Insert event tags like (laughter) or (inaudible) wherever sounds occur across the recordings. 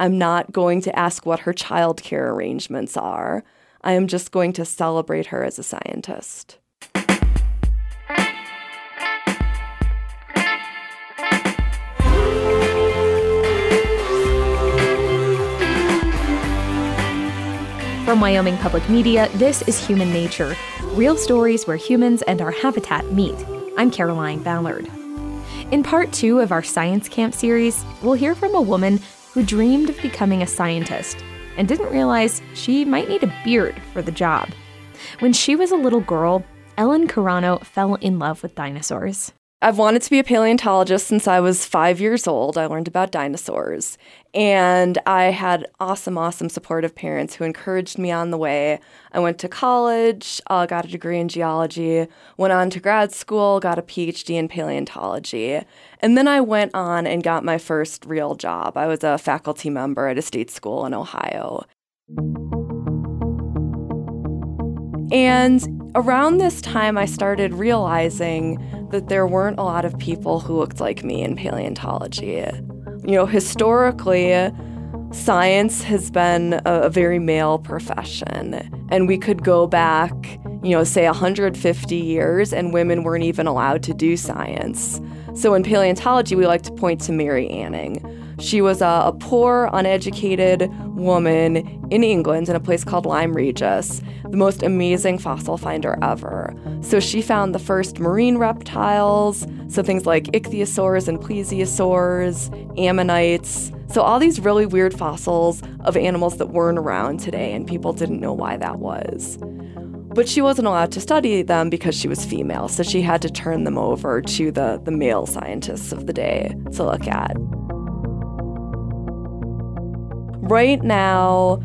I'm not going to ask what her childcare arrangements are. I am just going to celebrate her as a scientist. From Wyoming Public Media, this is Human Nature real stories where humans and our habitat meet. I'm Caroline Ballard. In part two of our Science Camp series, we'll hear from a woman who dreamed of becoming a scientist and didn't realize she might need a beard for the job. When she was a little girl, Ellen Currano fell in love with dinosaurs. I've wanted to be a paleontologist since I was five years old. I learned about dinosaurs. And I had awesome, awesome supportive parents who encouraged me on the way. I went to college, uh, got a degree in geology, went on to grad school, got a PhD in paleontology. And then I went on and got my first real job. I was a faculty member at a state school in Ohio. And around this time, I started realizing that there weren't a lot of people who looked like me in paleontology. You know, historically, science has been a, very male profession, and we could go back, you know, say 150 years, and women weren't even allowed to do science. So in paleontology, we like to point to Mary Anning. She was a, a poor, uneducated woman in England in a place called Lyme Regis, the most amazing fossil finder ever. So she found the first marine reptiles, so things like ichthyosaurs and plesiosaurs, ammonites. So all these really weird fossils of animals that weren't around today, and people didn't know why that was. But she wasn't allowed to study them because she was female, so she had to turn them over to the, the male scientists of the day to look at right now,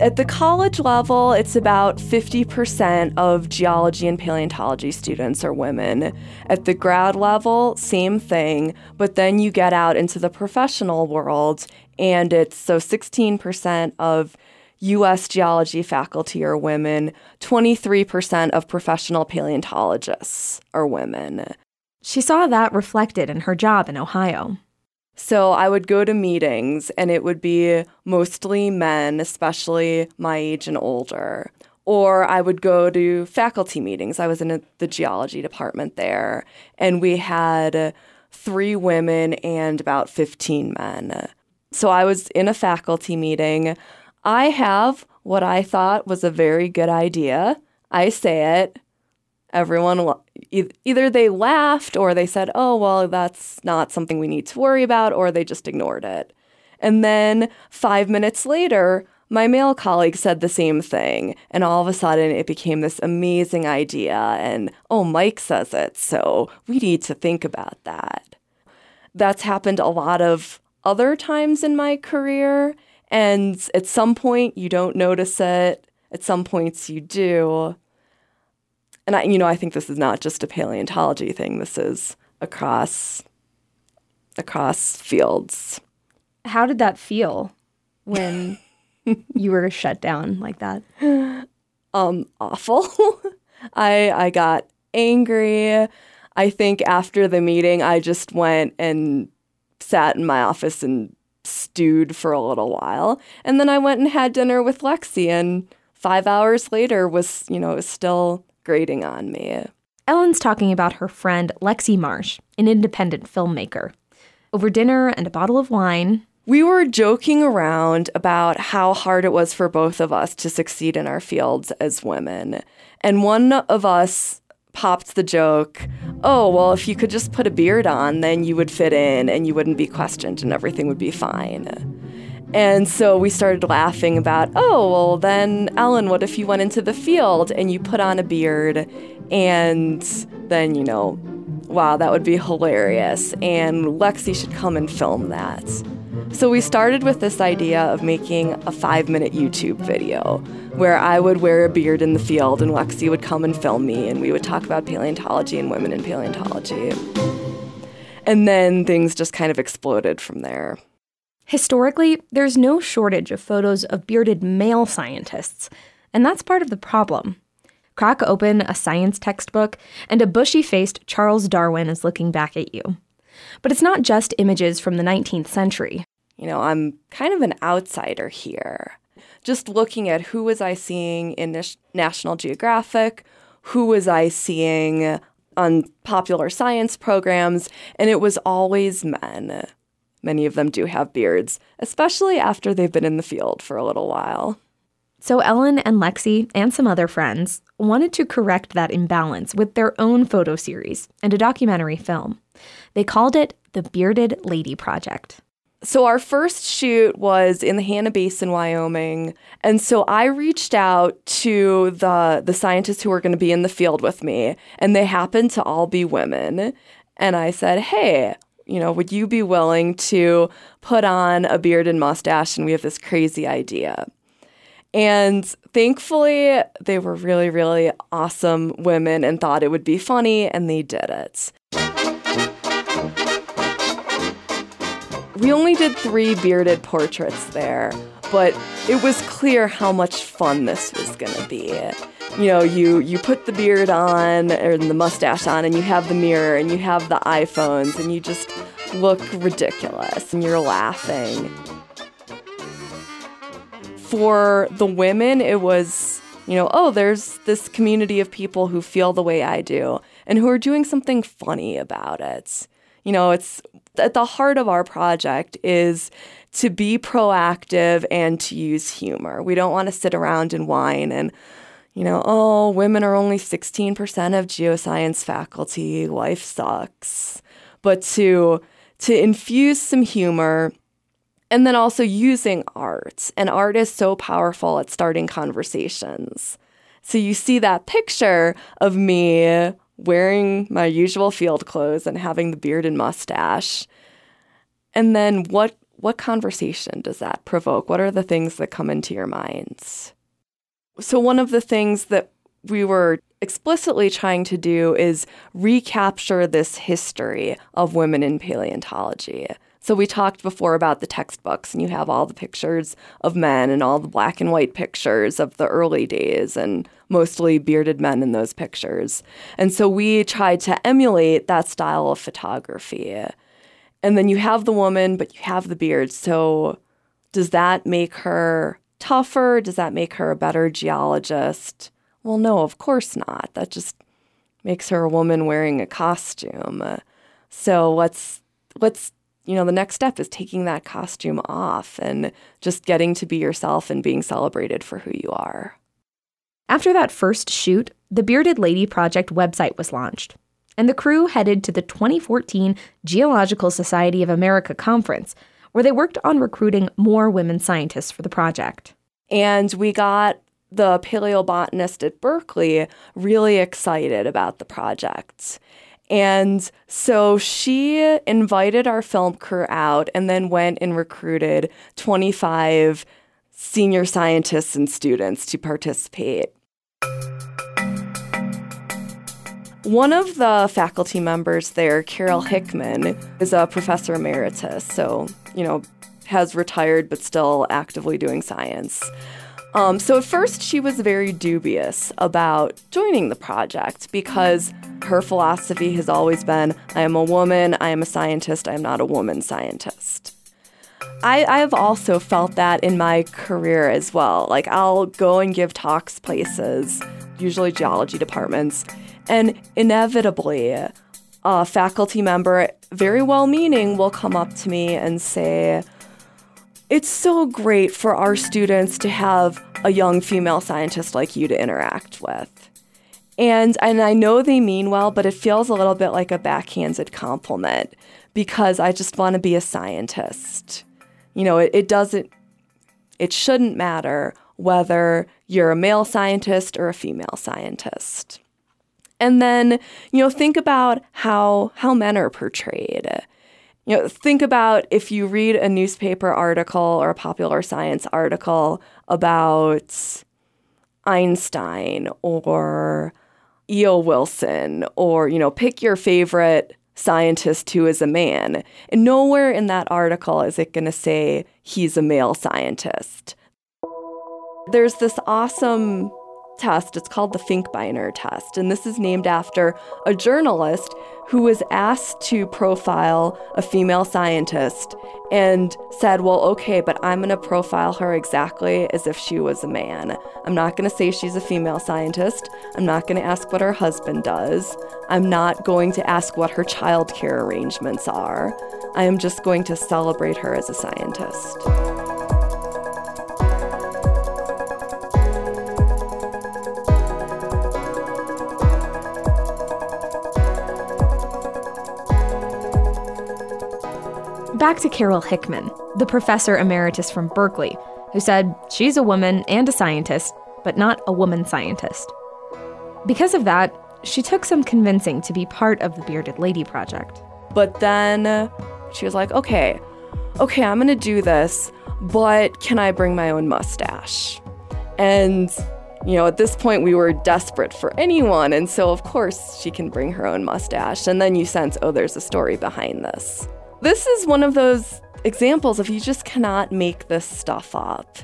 at the college level, it's about 50% of geology and paleontology students are women. At the grad level, same thing, but then you get out into the professional world, and it's so 16% of US geology faculty are women, 23% of professional paleontologists are women. She saw that reflected in her job in Ohio. So I would go to meetings and it would be mostly men, especially my age and older. Or I would go to faculty meetings. I was in a, the geology department there, and we had three women and about 15 men. So I was in a faculty meeting. I have what I thought was a very good idea. I say it, everyone either they laughed or they said, "Oh, well, that's not something we need to worry about," or they just ignored it. And then 5 minutes later, my male colleague said the same thing, and all of a sudden it became this amazing idea and oh, Mike says it, so we need to think about that. That's happened a lot of other times in my career, and at some point you don't notice it, at some points you do and I, you know, I think this is not just a paleontology thing. This is across across fields. How did that feel when you were shut down like that? (laughs) Um, awful. (laughs) I I got angry. I think after the meeting, I just went and sat in my office and stewed for a little while, and then I went and had dinner with Lexi. And five hours later, was you know was still grating on me. Ellen's talking about her friend Lexi Marsh, an independent filmmaker. Over dinner and a bottle of wine, we were joking around about how hard it was for both of us to succeed in our fields as women. And one of us popped the joke oh, well, if you could just put a beard on, then you would fit in and you wouldn't be questioned and everything would be fine. And so we started laughing about, oh, well, then, Ellen, what if you went into the field and you put on a beard and then, you know, wow, that would be hilarious. And Lexi should come and film that. So we started with this idea of making a five minute YouTube video where I would wear a beard in the field and Lexi would come and film me and we would talk about paleontology and women in paleontology. And then things just kind of exploded from there. Historically, there's no shortage of photos of bearded male scientists, and that's part of the problem. Crack open a science textbook, and a bushy faced Charles Darwin is looking back at you. But it's not just images from the 19th century. you know, I'm kind of an outsider here. Just looking at who was I seeing in National Geographic, who was I seeing on popular science programs, and it was always men. Many of them do have beards, especially after they've been in the field for a little while. So Ellen and Lexi and some other friends wanted to correct that imbalance with their own photo series and a documentary film. They called it the Bearded Lady Project. So our first shoot was in the Hanna Basin, Wyoming, and so I reached out to the the scientists who were going to be in the field with me, and they happened to all be women. And I said, "Hey, you know, would you be willing to put on a beard and mustache and we have this crazy idea?" And thankfully, they were really, really awesome women and thought it would be funny, and they did it. We only did three bearded portraits there, but it was clear how much fun this was going to be. You know, you you put the beard on or the mustache on and you have the mirror and you have the iPhones and you just look ridiculous and you're laughing. For the women, it was, you know, oh, there's this community of people who feel the way I do and who are doing something funny about it. You know, it's at the heart of our project is to be proactive and to use humor. We don't want to sit around and whine and, you know, oh, women are only 16% of geoscience faculty, life sucks. But to to infuse some humor and then also using art. And art is so powerful at starting conversations. So you see that picture of me wearing my usual field clothes and having the beard and mustache. And then what what conversation does that provoke? What are the things that come into your minds? So one of the things that we were explicitly trying to do is recapture this history of women in paleontology. So we talked before about the textbooks, and you have all the pictures of men and all the black and white pictures of the early days, and mostly bearded men in those pictures. And so we tried to emulate that style of photography. And then you have the woman, but you have the beard. So does that make her tougher? Does that make her a better geologist? Well, no, of course not. That just makes her a woman wearing a costume. So let's let's you know, the next step is taking that costume off and just getting to be yourself and being celebrated for who you are. After that first shoot, the Bearded Lady Project website was launched, and the crew headed to the 2014 Geological Society of America conference, where they worked on recruiting more women scientists for the project. And we got the paleobotanist at Berkeley really excited about the project. And so she invited our film crew out and then went and recruited 25 senior scientists and students to participate. One of the faculty members there, Carol Hickman, is a professor emeritus, so, you know, has retired but still actively doing science. Um, so at first, she was very dubious about joining the project because her philosophy has always been I am a woman, I am a scientist, I am not a woman scientist. I, I have also felt that in my career as well. Like, I'll go and give talks places, usually geology departments, and inevitably, a faculty member, very well meaning, will come up to me and say, it's so great for our students to have a young female scientist like you to interact with. And and I know they mean well, but it feels a little bit like a backhanded compliment because I just want to be a scientist. You know, it, it doesn't it shouldn't matter whether you're a male scientist or a female scientist. And then, you know, think about how how men are portrayed. You know, think about if you read a newspaper article or a popular science article about Einstein or E.O. Wilson or, you know, pick your favorite scientist who is a man. And nowhere in that article is it going to say he's a male scientist. There's this awesome test. It's called the Finkbeiner test. And this is named after a journalist who was asked to profile a female scientist and said, Well, okay, but I'm going to profile her exactly as if she was a man. I'm not going to say she's a female scientist. I'm not going to ask what her husband does. I'm not going to ask what her childcare arrangements are. I am just going to celebrate her as a scientist. Back to Carol Hickman, the professor emeritus from Berkeley, who said she's a woman and a scientist, but not a woman scientist. Because of that, she took some convincing to be part of the Bearded Lady Project. But then uh, she was like, okay, okay, I'm gonna do this, but can I bring my own mustache? And, you know, at this point we were desperate for anyone. And so, of course, she can bring her own mustache. And then you sense, oh, there's a story behind this. This is one of those examples of you just cannot make this stuff up.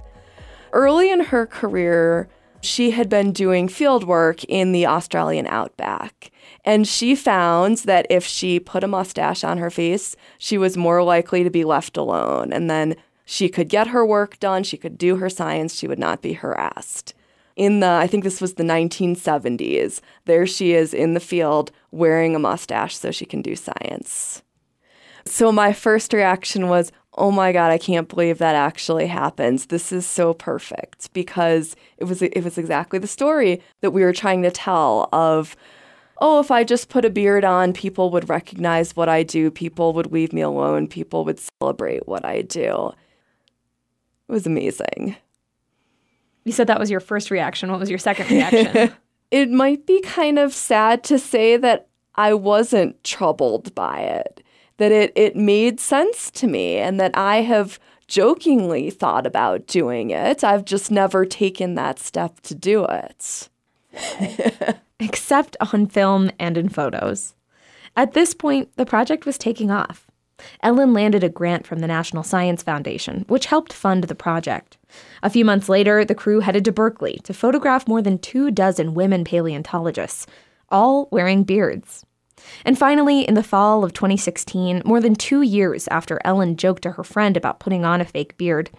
Early in her career, she had been doing field work in the Australian outback. And she found that if she put a mustache on her face, she was more likely to be left alone. And then she could get her work done, she could do her science, she would not be harassed. In the, I think this was the 1970s, there she is in the field wearing a mustache so she can do science. So my first reaction was, oh my god, I can't believe that actually happens. This is so perfect because it was it was exactly the story that we were trying to tell of oh, if I just put a beard on, people would recognize what I do, people would leave me alone, people would celebrate what I do. It was amazing. You said that was your first reaction. What was your second reaction? (laughs) it might be kind of sad to say that I wasn't troubled by it that it, it made sense to me and that I have jokingly thought about doing it. I've just never taken that step to do it. (laughs) Except on film and in photos. At this point, the project was taking off. Ellen landed a grant from the National Science Foundation, which helped fund the project. A few months later, the crew headed to Berkeley to photograph more than two dozen women paleontologists, all wearing beards. And finally, in the fall of 2016, more than two years after Ellen joked to her friend about putting on a fake beard,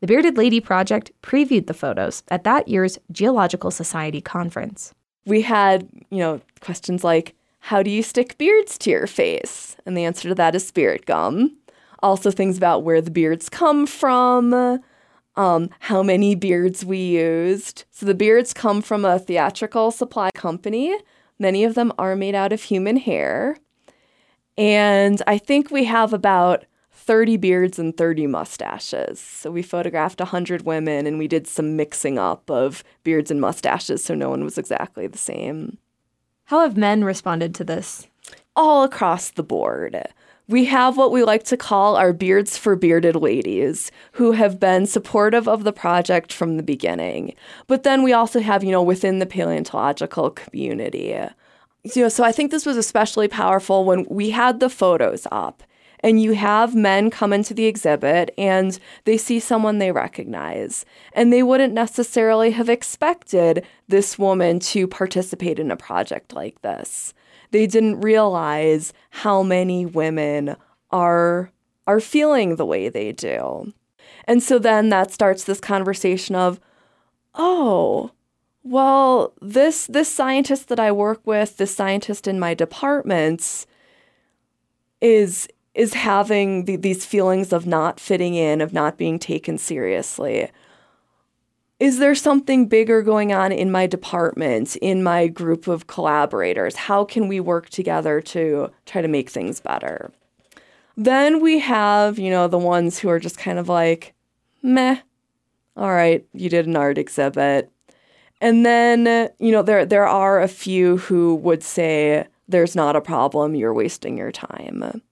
the Bearded Lady Project previewed the photos at that year's Geological Society conference. We had, you know, questions like, how do you stick beards to your face? And the answer to that is spirit gum. Also, things about where the beards come from, um, how many beards we used. So, the beards come from a theatrical supply company Many of them are made out of human hair. And I think we have about 30 beards and 30 mustaches. So we photographed 100 women and we did some mixing up of beards and mustaches so no one was exactly the same. How have men responded to this? All across the board we have what we like to call our Beards for Bearded ladies who have been supportive of the project from the beginning. But then we also have, you know, within the paleontological community. You know, so I think this was especially powerful when we had the photos up and you have men come into the exhibit and they see someone they recognize. And they wouldn't necessarily have expected this woman to participate in a project like this they didn't realize how many women are are feeling the way they do. And so then that starts this conversation of, oh, well, this this scientist that I work with, this scientist in my departments is is having the, these feelings of not fitting in, of not being taken seriously is there something bigger going on in my department, in my group of collaborators? How can we work together to try to make things better? Then we have, you know, the ones who are just kind of like, meh, all right, you did an art exhibit. And then, you know, there there are a few who would say there's not a problem, you're wasting your time.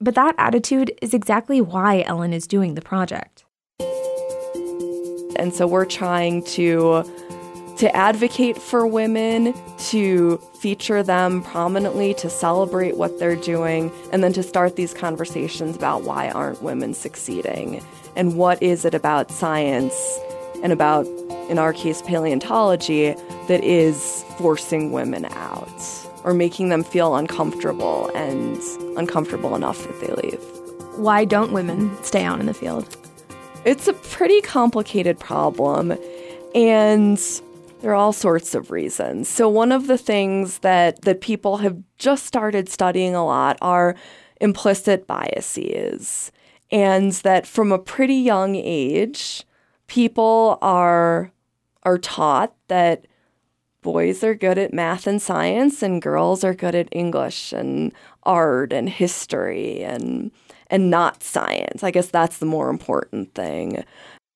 But that attitude is exactly why Ellen is doing the project. And so we're trying to to advocate for women, to feature them prominently, to celebrate what they're doing, and then to start these conversations about why aren't women succeeding and what is it about science and about in our case paleontology, that is forcing women out or making them feel uncomfortable and uncomfortable enough that they leave. Why don't women stay out in the field? It's a pretty complicated problem, and there are all sorts of reasons. So one of the things that that people have just started studying a lot are implicit biases. And that from a pretty young age, people are are taught that boys are good at math and science and girls are good at English and art and history and and not science. I guess that's the more important thing.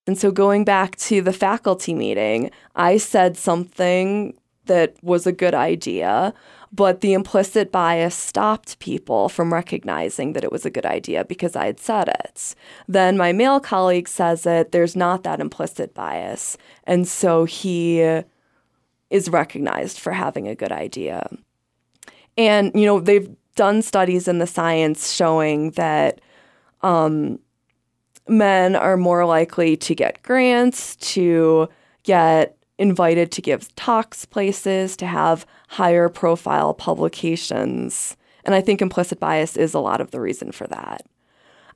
And so going back to the faculty meeting, I said something that was a good idea, but the implicit bias stopped people from recognizing that it was a good idea because I had said it. Then my male colleague says it, there's not that implicit bias. And so he is recognized for having a good idea. And, you know, they've done studies in the science showing that um, men are more likely to get grants, to get invited to give talks places, to have higher profile publications. And I think implicit bias is a lot of the reason for that.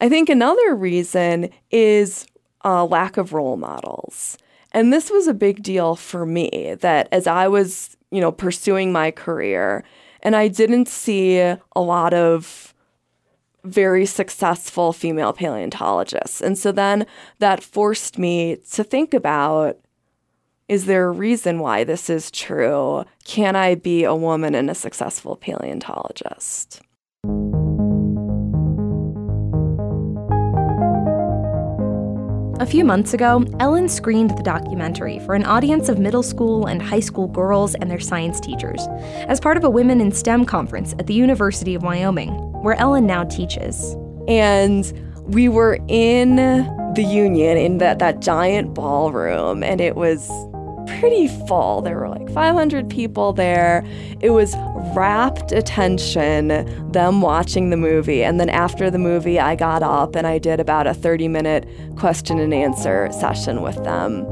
I think another reason is a lack of role models. And this was a big deal for me that as I was, you know, pursuing my career and I didn't see a lot of very successful female paleontologists. And so then that forced me to think about is there a reason why this is true? Can I be a woman and a successful paleontologist? A few months ago, Ellen screened the documentary for an audience of middle school and high school girls and their science teachers as part of a Women in STEM conference at the University of Wyoming, where Ellen now teaches. And we were in the Union in that, that giant ballroom, and it was pretty full. There were like 500 people there. It was rapt attention, them watching the movie. And then after the movie, I got up and I did about a 30 minute question and answer session with them.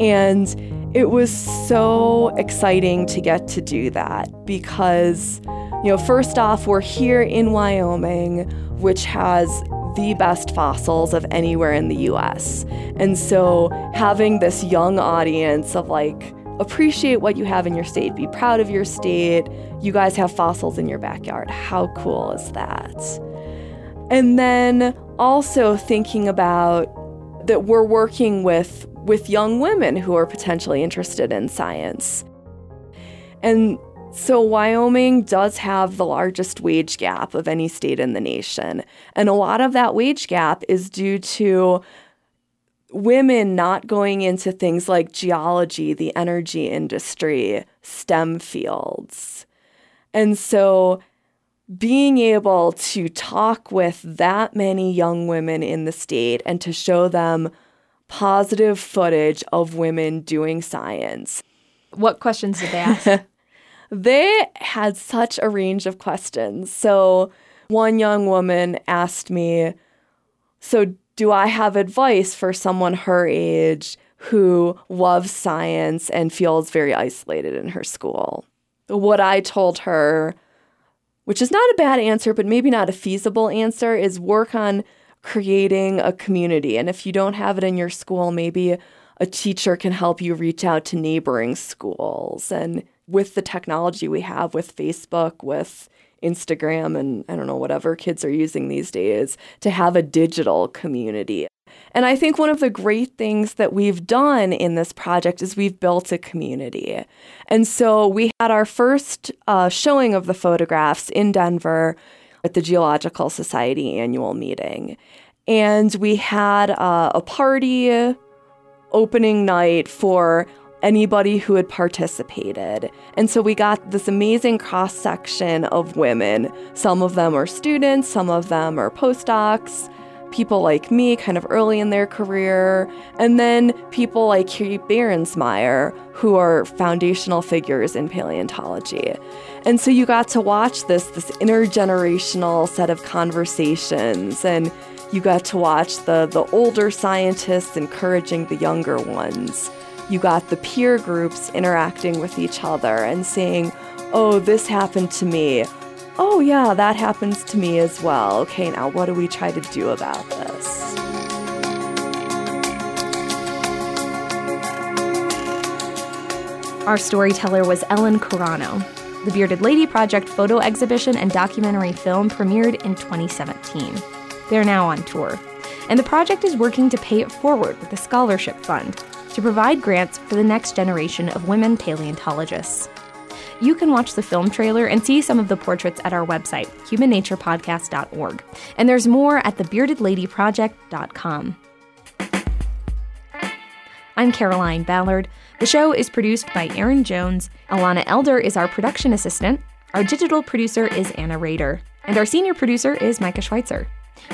And it was so exciting to get to do that because, you know, first off, we're here in Wyoming, which has the best fossils of anywhere in the US. And so having this young audience of like, appreciate what you have in your state, be proud of your state, you guys have fossils in your backyard. How cool is that? And then also thinking about that we're working with with young women who are potentially interested in science. And so, Wyoming does have the largest wage gap of any state in the nation. And a lot of that wage gap is due to women not going into things like geology, the energy industry, STEM fields. And so, being able to talk with that many young women in the state and to show them positive footage of women doing science. What questions did they ask? (laughs) they had such a range of questions. So, one young woman asked me, So, do I have advice for someone her age who loves science and feels very isolated in her school? What I told her, which is not a bad answer, but maybe not a feasible answer, is work on creating a community. And if you don't have it in your school, maybe a teacher can help you reach out to neighboring schools and with the technology we have with Facebook, with Instagram, and I don't know, whatever kids are using these days, to have a digital community. And I think one of the great things that we've done in this project is we've built a community. And so we had our first uh, showing of the photographs in Denver at the Geological Society annual meeting. And we had uh, a party opening night for anybody who had participated. And so we got this amazing cross section of women. Some of them are students, some of them are postdocs, people like me, kind of early in their career, and then people like Kate Behrensmeyer, who are foundational figures in paleontology. And so you got to watch this this intergenerational set of conversations and you got to watch the the older scientists encouraging the younger ones you got the peer groups interacting with each other and saying, oh, this happened to me. Oh, yeah, that happens to me as well. Okay, now what do we try to do about this? Our storyteller was Ellen Currano. The Bearded Lady Project photo exhibition and documentary film premiered in 2017. They're now on tour. And the project is working to pay it forward with a scholarship fund to provide grants for the next generation of women paleontologists. You can watch the film trailer and see some of the portraits at our website, humannaturepodcast.org. And there's more at thebeardedladyproject.com. I'm Caroline Ballard. The show is produced by Aaron Jones. Alana Elder is our production assistant. Our digital producer is Anna Rader. And our senior producer is Micah Schweitzer.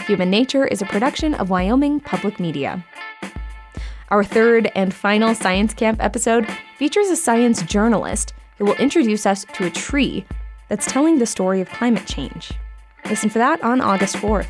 Human Nature is a production of Wyoming Public Media. Our third and final Science Camp episode features a science journalist who will introduce us to a tree that's telling the story of climate change. Listen for that on August 4th.